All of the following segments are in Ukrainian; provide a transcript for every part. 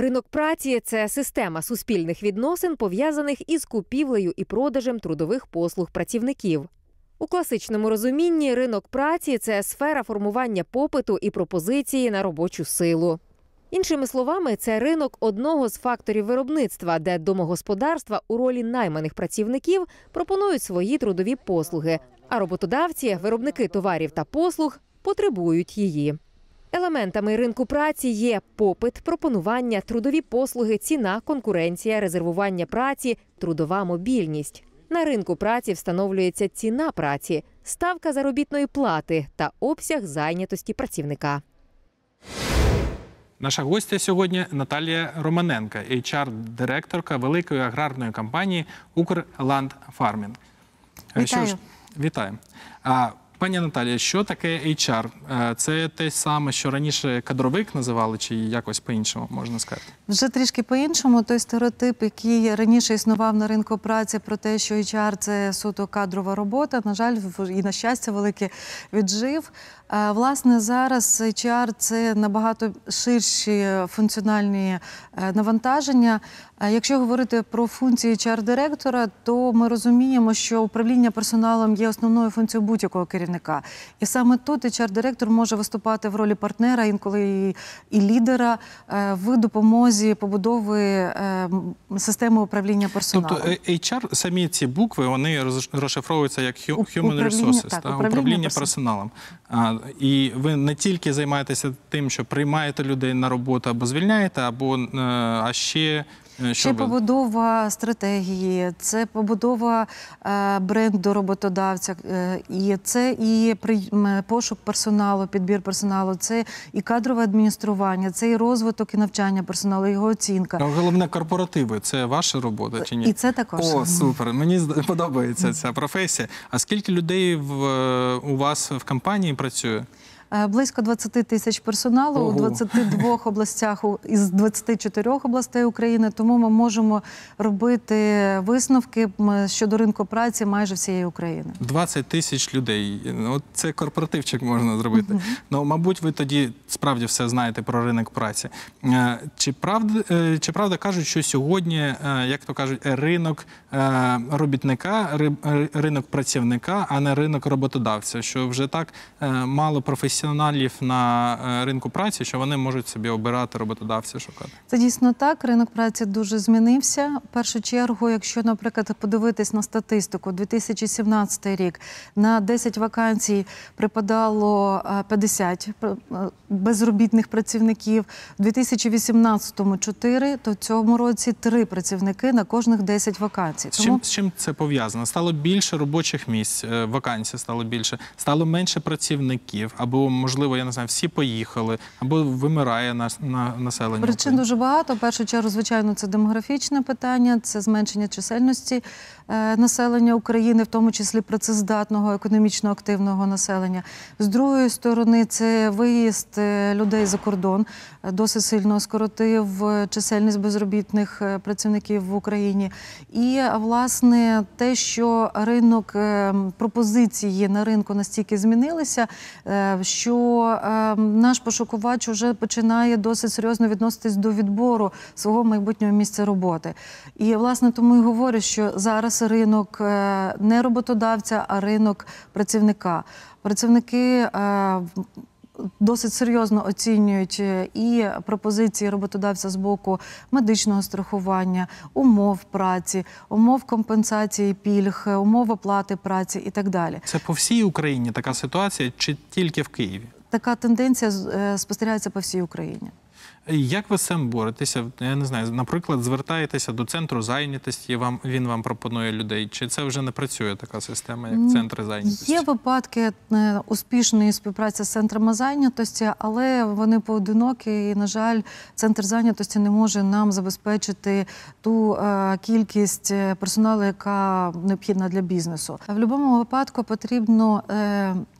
Ринок праці це система суспільних відносин, пов'язаних із купівлею і продажем трудових послуг працівників. У класичному розумінні ринок праці це сфера формування попиту і пропозиції на робочу силу. Іншими словами, це ринок одного з факторів виробництва, де домогосподарства у ролі найманих працівників пропонують свої трудові послуги, а роботодавці, виробники товарів та послуг, потребують її. Елементами ринку праці є попит, пропонування, трудові послуги, ціна, конкуренція, резервування праці, трудова мобільність. На ринку праці встановлюється ціна праці, ставка заробітної плати та обсяг зайнятості працівника. Наша гостя сьогодні Наталія Романенка, HR-директорка великої аграрної компанії Укрландфармінг. Е, Що ж, вітаю. Пані Наталія, що таке HR? Е, Це те саме, що раніше кадровик називали, чи якось по-іншому можна сказати? Вже трішки по-іншому, той стереотип, який раніше існував на ринку праці про те, що HR – це суто кадрова робота, на жаль, і на щастя, велике віджив. Власне, зараз HR – це набагато ширші функціональні е, навантаження. А Якщо говорити про функції HR-директора, то ми розуміємо, що управління персоналом є основною функцією будь-якого керівника. І саме тут HR-директор може виступати в ролі партнера, інколи і, лідера е, в допомозі побудови е, системи управління персоналом. Тобто е, HR, самі ці букви, вони роз- розшифровуються як hu- Human управління, Resources, так, та, управління управління персоналом. А, і ви не тільки займаєтеся тим, що приймаєте людей на роботу або звільняєте, або а ще Це побудова стратегії, це побудова е, бренду роботодавця, е, і це і при- пошук персоналу, підбір персоналу, це і кадрове адміністрування, це і розвиток і навчання персоналу, його оцінка. Ну, Головне, корпоративи це ваша робота чи ні? І це також. О, супер. Мені подобається ця професія. А скільки людей в, е, у вас в компанії працює? Е, Близько 20 тисяч персоналу Ого. у 22 областях із 24 областей України. Тому ми можемо робити висновки щодо ринку праці майже всієї України. 20 тисяч людей. Ну, От це корпоративчик можна зробити. Ну, мабуть, ви тоді справді все знаєте про ринок праці. Е, Чи правда, е, чи правда кажуть, що сьогодні, як то кажуть, ринок робітника, ри- ринок працівника, а не ринок роботодавця? Що вже так мало професіоналів на е, ринку праці, що вони можуть собі обирати роботодавця шукати? Це дійсно так. Ринок праці дуже змінився. В першу чергу, якщо, наприклад, подивитись на статистику, 2017 рік на 10 вакансій припадало е, 50 пр- е, безробітних працівників. У 2018-му 4, то в цьому році 3 працівники на кожних 10 вакансій. З чим, з чим це пов'язано? Стало більше робочих місць, е, вакансій стало більше, стало менше працівників, або, можливо, я не знаю, всі поїхали, або вимирає нас, на, населення. Причин дуже багато. В першу чергу, звичайно, це демографічне питання, це зменшення чисельності е, населення України, в тому числі працездатного, економічно активного населення. З другої сторони, це виїзд е, людей за кордон досить сильно скоротив е, чисельність безробітних е, працівників в Україні. І власне те, що ринок е, пропозиції на ринку настільки змінилися, е, що е, наш пошукувач вже починає досить серйозно відноситись до відбору свого майбутнього місця роботи. І власне тому і говорю, що зараз ринок е, не роботодавця, а ринок працівника. Працівники. е, Досить серйозно оцінюють е, і пропозиції роботодавця з боку медичного страхування, умов праці, умов компенсації пільг, е, умов оплати праці і так далі. Це по всій Україні така ситуація, чи тільки в Києві? Така тенденція е, спостерігається по всій Україні. Як ви з цим боретеся? Я не знаю, наприклад, звертаєтеся до центру зайнятості, вам він вам пропонує людей. Чи це вже не працює така система, як центри зайнятості? Є випадки е, успішної співпраці з центрами зайнятості, але вони поодинокі. І, на жаль, центр зайнятості не може нам забезпечити ту е, кількість е, персоналу, яка необхідна для бізнесу. В будь-якому випадку потрібно.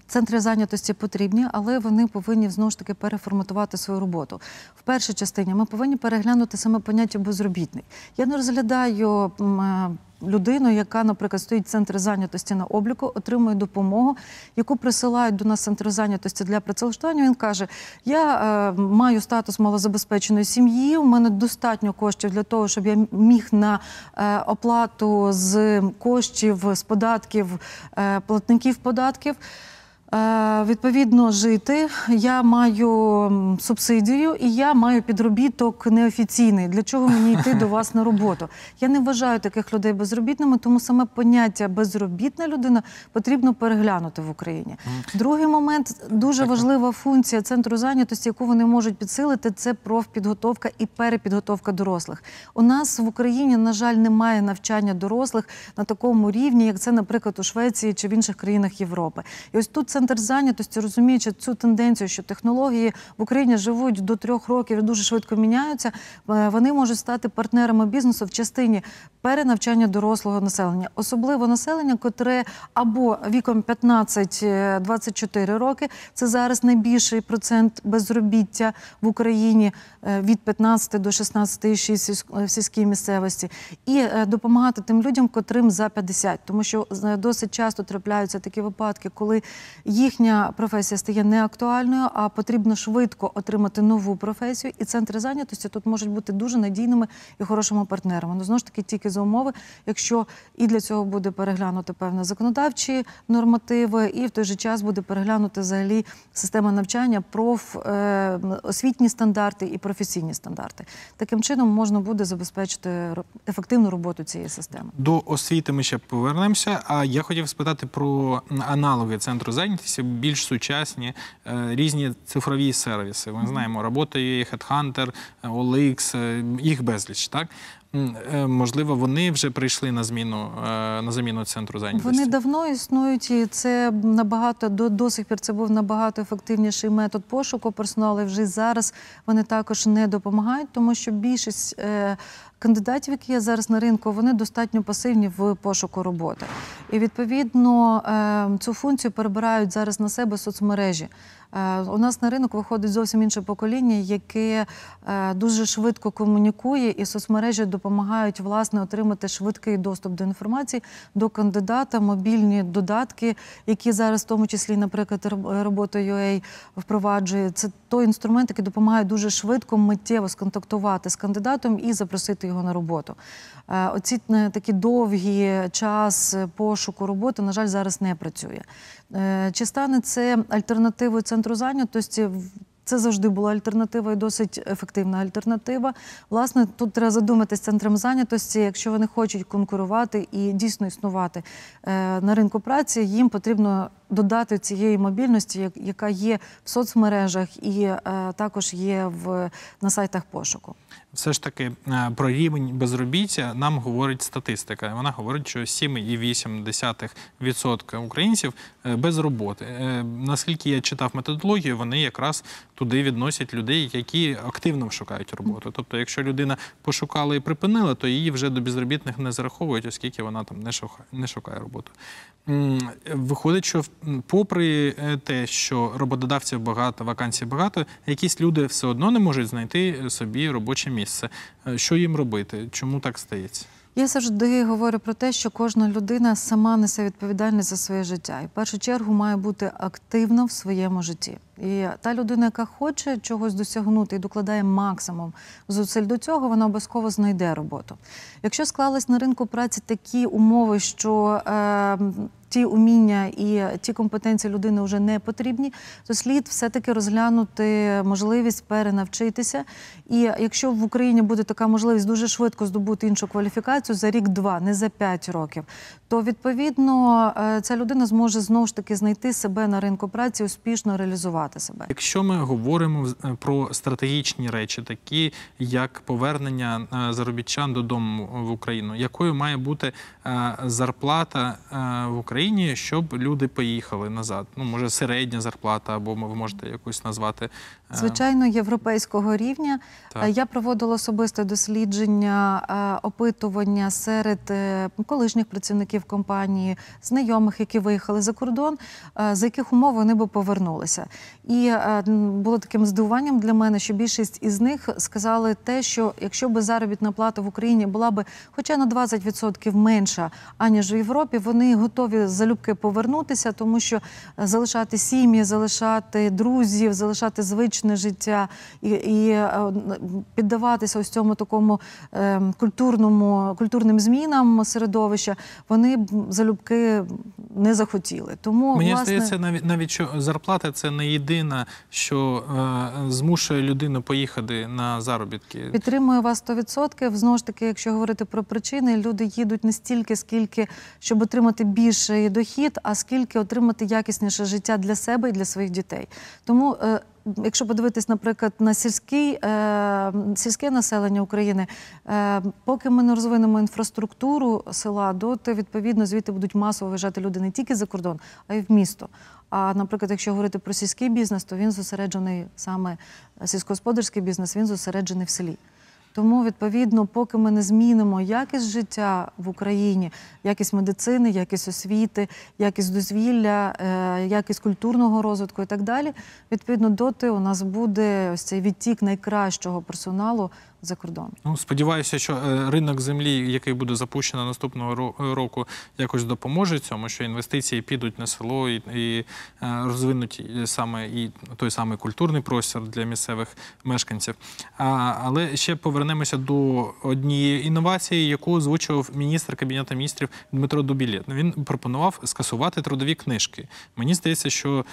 Центри зайнятості потрібні, але вони повинні знову ж таки переформатувати свою роботу. В першій частині ми повинні переглянути саме поняття безробітний. Я не розглядаю е, людину, яка, наприклад, стоїть в центрі зайнятості на обліку, отримує допомогу, яку присилають до нас центр зайнятості для працевлаштування. Він каже: Я е, маю статус малозабезпеченої сім'ї. У мене достатньо коштів для того, щоб я міг на е, оплату з коштів з податків е, платників податків. Е, Відповідно, жити я маю субсидію і я маю підробіток неофіційний. Для чого мені йти до вас на роботу? Я не вважаю таких людей безробітними, тому саме поняття безробітна людина потрібно переглянути в Україні. Другий момент дуже важлива функція центру зайнятості, яку вони можуть підсилити, це профпідготовка і перепідготовка дорослих. У нас в Україні, на жаль, немає навчання дорослих на такому рівні, як це, наприклад, у Швеції чи в інших країнах Європи. І ось тут центр зайнятості, розуміючи цю тенденцію, що технології в Україні живуть до трьох років і дуже швидко міняються. е, Вони можуть стати партнерами бізнесу в частині перенавчання дорослого населення, особливо населення, котре або віком 15-24 роки. Це зараз найбільший процент безробіття в Україні е, від 15 до 16,6 сільсь- в сільській місцевості, і е, допомагати тим людям, котрим за 50. тому що е, досить часто трапляються такі випадки, коли їхня професія стає неактуальною, а потрібно швидко отримати нову професію. І центри зайнятості тут можуть бути дуже надійними і хорошими партнерами. Ну знову ж таки, тільки за умови, якщо і для цього буде переглянути певні законодавчі нормативи, і в той же час буде переглянути взагалі система навчання, проф е, освітні стандарти і професійні стандарти. Таким чином можна буде забезпечити ефективну роботу цієї системи. До освіти ми ще повернемося. А я хотів спитати про аналоги центру зайнятості, більш сучасні е, різні цифрові сервіси. Ми знаємо, робота.ua, Headhunter, е, OLX, е, їх безліч. Так е, можливо, вони вже прийшли на зміну на заміну центру зайнятості. Вони давно існують, і це набагато до, до сих пір це був набагато ефективніший метод пошуку персоналу. Вже зараз вони також не допомагають, тому що більшість е, кандидатів, які є зараз на ринку, вони достатньо пасивні в пошуку роботи. І відповідно е, цю функцію перебирають зараз на себе соцмережі. Е, У нас на ринок виходить зовсім інше покоління, яке е, дуже швидко комунікує, і соцмережі допомагають власне отримати швидкий доступ до інформації до кандидата, мобільні додатки, які зараз, в тому числі, наприклад, роб- робота UA впроваджує. Це той інструмент, який допомагає дуже швидко, миттєво сконтактувати з кандидатом і запросити його на роботу. Е, Оці такі довгі час пошуку роботи, на жаль, зараз не працює. Е, Чи стане це альтернативою центру зайнятості? Це завжди була альтернатива і досить ефективна альтернатива. Власне, тут треба задуматись центром зайнятості. Якщо вони хочуть конкурувати і дійсно існувати е, на ринку праці, їм потрібно додати цієї мобільності, яка є в соцмережах і е, також є в, на сайтах пошуку. все ж таки е, про рівень безробіття нам говорить статистика. Вона говорить, що 7,8% українців е, без роботи. Е, Наскільки я читав методологію, вони якраз туди відносять людей, які активно шукають роботу. Тобто, якщо людина пошукала і припинила, то її вже до безробітних не зараховують, оскільки вона там не шукає, роботу. Виходить, що м, попри е, те, що роботодавців багато, вакансій багато, якісь люди все одно не можуть знайти собі робоче місце. Е, Що їм робити? Чому так стається? Я завжди говорю про те, що кожна людина сама несе відповідальність за своє життя. І в першу чергу має бути активна в своєму житті. І та людина, яка хоче чогось досягнути і докладає максимум зусиль до цього, вона обов'язково знайде роботу. Якщо склались на ринку праці такі умови, що е, ті уміння і ті компетенції людини вже не потрібні, то слід все-таки розглянути можливість перенавчитися. І якщо в Україні буде така можливість дуже швидко здобути іншу кваліфікацію за рік-два, не за п'ять років, то відповідно е, ця людина зможе знову ж таки знайти себе на ринку праці, успішно реалізувати себе. Якщо ми говоримо е, про стратегічні речі, такі як повернення е, заробітчан додому в Україну, якою має бути зарплата в Україні, щоб люди поїхали назад? Ну, може, середня зарплата, або ви можете якусь назвати Звичайно, європейського рівня. Так. Е, Я проводила особисте дослідження, е, опитування серед е, колишніх працівників компанії, знайомих, які виїхали за кордон, за яких умов вони би повернулися. І було таким здивуванням для мене, що більшість із них сказали те, що якщо би заробітна плата в Україні була би хоча на 20% менша, аніж в Європі, вони готові залюбки повернутися, тому що залишати сім'ї, залишати друзів, залишати звичне життя і, і е, піддаватися ось цьому такому е, культурному культурним змінам середовища, вони залюбки не захотіли. Тому Мені власне, здається, навіть навіть що зарплата це не єдина, що е, змушує людину поїхати на заробітки. Підтримую вас 100%. Знову ж таки, якщо говорити про причини, люди їдуть не стільки, скільки щоб отримати більший дохід, а скільки отримати якісніше життя для себе і для своїх дітей. Тому, е, якщо подивитись, наприклад, на сільський, е, сільське населення України, е, поки ми не розвинемо інфраструктуру села, доти відповідно звідти будуть масово виїжджати люди не тільки за кордон, а й в місто. А наприклад, якщо говорити про сільський бізнес, то він зосереджений саме е, сільськогосподарський бізнес, він зосереджений в селі. Тому, відповідно, поки ми не змінимо якість життя в Україні, якість медицини, якість освіти, якість дозвілля, е, якість культурного розвитку і так далі, відповідно, доти у нас буде ось цей відтік найкращого персоналу за кордон. Ну, сподіваюся, що е, ринок землі, який буде запущено наступного року, якось допоможе цьому, що інвестиції підуть на село і, і е, розвинуть саме і той самий культурний простір для місцевих мешканців. А, але ще повернемося до однієї інновації, яку озвучував міністр кабінету міністрів Дмитро Дубілєт. Він пропонував скасувати трудові книжки. Мені здається, що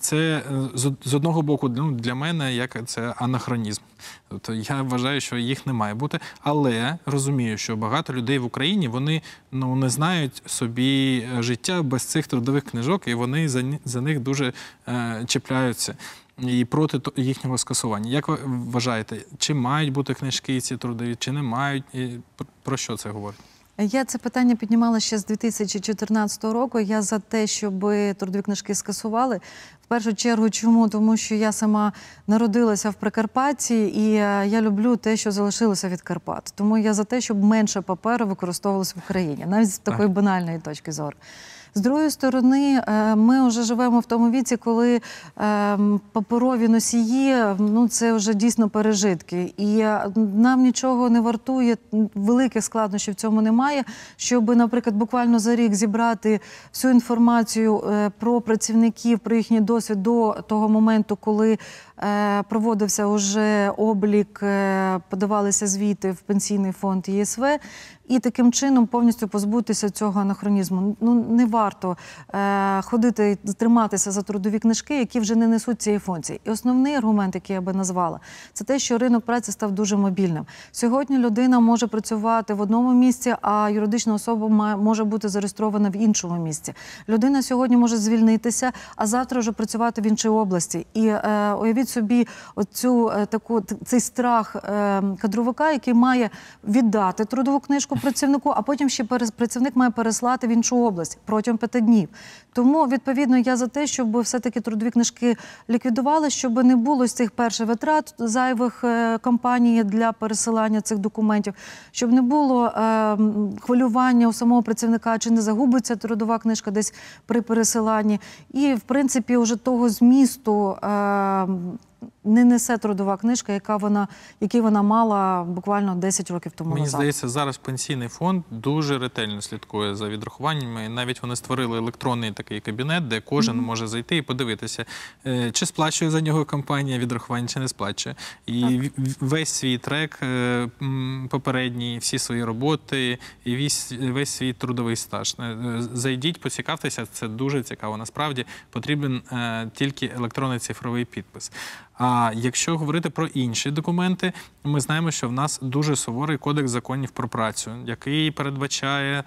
це е, з, з одного боку ну, для мене як це анахронізм. Тобто я вважаю, що їх не має бути, але розумію, що багато людей в Україні вони ну не знають собі е, життя без цих трудових книжок, і вони за, за них дуже е, чіпляються. І проти їхнього скасування. Як ви вважаєте, чи мають бути книжки ці трудові, чи не мають? І про- про що це говорить? Я це питання піднімала ще з 2014 року. Я за те, щоб трудові книжки скасували. В першу чергу, чому? Тому що я сама народилася в Прикарпатті, і е, я люблю те, що залишилося від Карпат. Тому я за те, щоб менше паперу використовувалося в Україні, навіть з такої банальної точки зору. З другої сторони, е, ми вже живемо в тому віці, коли е, паперові носії ну це вже дійсно пережитки, і е, нам нічого не вартує. Великих складнощів в цьому немає. Щоб, наприклад, буквально за рік зібрати всю інформацію про працівників, про їхній досвід до того моменту, коли проводився уже облік, подавалися звіти в пенсійний фонд ЄСВ. І таким чином повністю позбутися цього анахронізму. Ну не варто е, ходити триматися за трудові книжки, які вже не несуть цієї функції. І основний аргумент, який я би назвала, це те, що ринок праці став дуже мобільним. Сьогодні людина може працювати в одному місці, а юридична особа може бути зареєстрована в іншому місці. Людина сьогодні може звільнитися, а завтра вже працювати в іншій області. І е, уявіть собі, оцю е, таку цей страх е, кадровика, який має віддати трудову книжку працівнику, а потім ще працівник має переслати в іншу область протягом п'яти днів. Тому відповідно я за те, щоб все-таки трудові книжки ліквідували, щоб не було з цих перших витрат зайвих е, компаній для пересилання цих документів, щоб не було е, хвилювання у самого працівника, чи не загубиться трудова книжка десь при пересиланні. І в принципі, вже того змісту. Е, не несе трудова книжка, яка вона, який вона мала буквально 10 років тому Мені назад. здається, зараз пенсійний фонд дуже ретельно слідкує за відрахуваннями. Навіть вони створили електронний такий кабінет, де кожен може зайти і подивитися, е, чи сплачує за нього компанія відрахування, чи не сплачує. І в- весь свій трек е, попередній, всі свої роботи і весь, весь свій трудовий стаж. Е, Зайдіть, поцікавтеся, це дуже цікаво. Насправді потрібен тільки електронний цифровий підпис. А якщо говорити про інші документи, ми знаємо, що в нас дуже суворий кодекс законів про працю, який передбачає.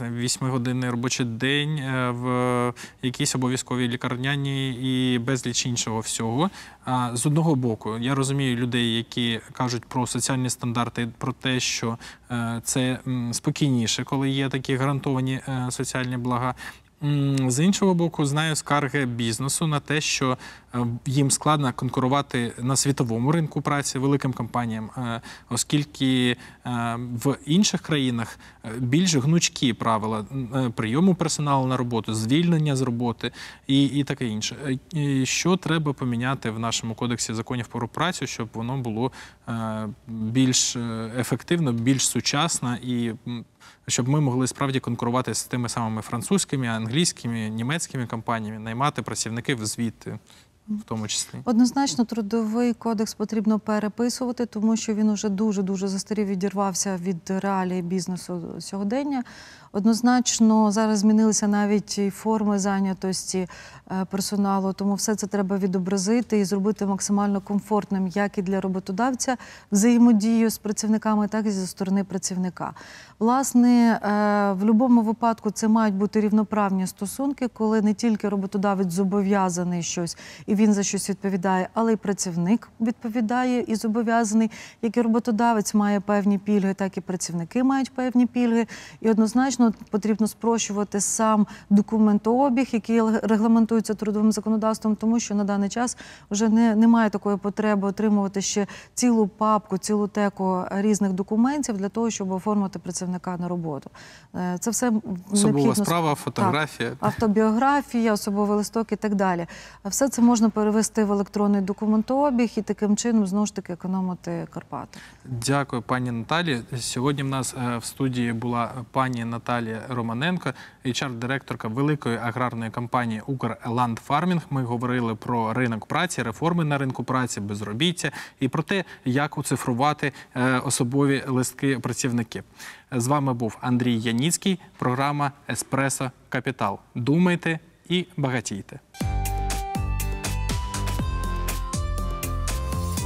Вісьмигодинний робочий день е, в якійсь обов'язковій лікарняні і безліч іншого всього. З одного боку, я розумію людей, які кажуть про соціальні стандарти, про те, що е, це спокійніше, коли є такі гарантовані е, соціальні блага. З іншого боку, знаю скарги бізнесу на те, що е, їм складно конкурувати на світовому ринку праці великим компаніям, е, оскільки е, в інших країнах більш гнучкі правила прийому персоналу на роботу, звільнення з роботи і, і таке інше. Що треба поміняти в нашому кодексі законів про працю, щоб воно було більш ефективно, більш сучасно і щоб ми могли справді конкурувати з тими самими французькими, англійськими, німецькими компаніями, наймати працівників звідти, в тому числі. Однозначно, трудовий кодекс потрібно переписувати, тому що він уже дуже дуже застарів відірвався від реалії бізнесу сьогодення. Однозначно, зараз змінилися навіть і форми зайнятості е, персоналу, тому все це треба відобразити і зробити максимально комфортним як і для роботодавця взаємодію з працівниками, так і зі сторони працівника. Власне, е, в будь-якому випадку це мають бути рівноправні стосунки, коли не тільки роботодавець зобов'язаний щось і він за щось відповідає, але й працівник відповідає і зобов'язаний. Як і роботодавець має певні пільги, так і працівники мають певні пільги. І однозначно потрібно спрощувати сам документообіг, який регламентується трудовим законодавством, тому що на даний час вже не, немає такої потреби отримувати ще цілу папку, цілу теку різних документів для того, щоб оформити працівника на роботу. Е, Це все Особова справа, фотографія. автобіографія, особовий листок і так далі. Все це можна перевести в електронний документообіг і таким чином знову ж таки економити Карпати. Дякую, пані Наталі. Сьогодні в нас е, в студії була пані Наталія Романенко, HR-директорка великої аграрної компанії «Укрландфармінг». Ми говорили про ринок праці, реформи на ринку праці, безробіття і про те, як оцифрувати е, особові листки працівників. З вами був Андрій Яніцький, програма Еспресо Капітал. Думайте і багатійте.